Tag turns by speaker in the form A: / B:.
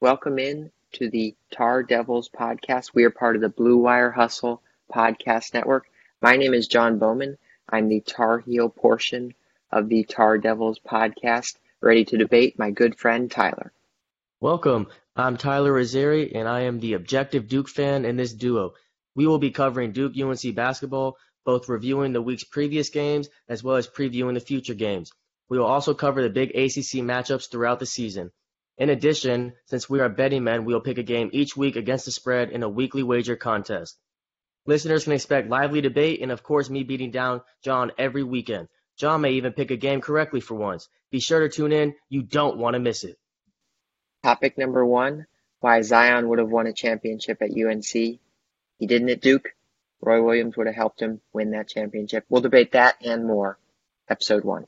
A: Welcome in to the Tar Devils podcast. We are part of the Blue Wire Hustle podcast network. My name is John Bowman. I'm the Tar Heel portion of the Tar Devils podcast, ready to debate my good friend Tyler.
B: Welcome. I'm Tyler Roseri, and I am the objective Duke fan in this duo. We will be covering Duke UNC basketball, both reviewing the week's previous games as well as previewing the future games. We will also cover the big ACC matchups throughout the season. In addition, since we are betting men, we will pick a game each week against the spread in a weekly wager contest. Listeners can expect lively debate and, of course, me beating down John every weekend. John may even pick a game correctly for once. Be sure to tune in. You don't want to miss it.
A: Topic number one why Zion would have won a championship at UNC. He didn't at Duke. Roy Williams would have helped him win that championship. We'll debate that and more. Episode one.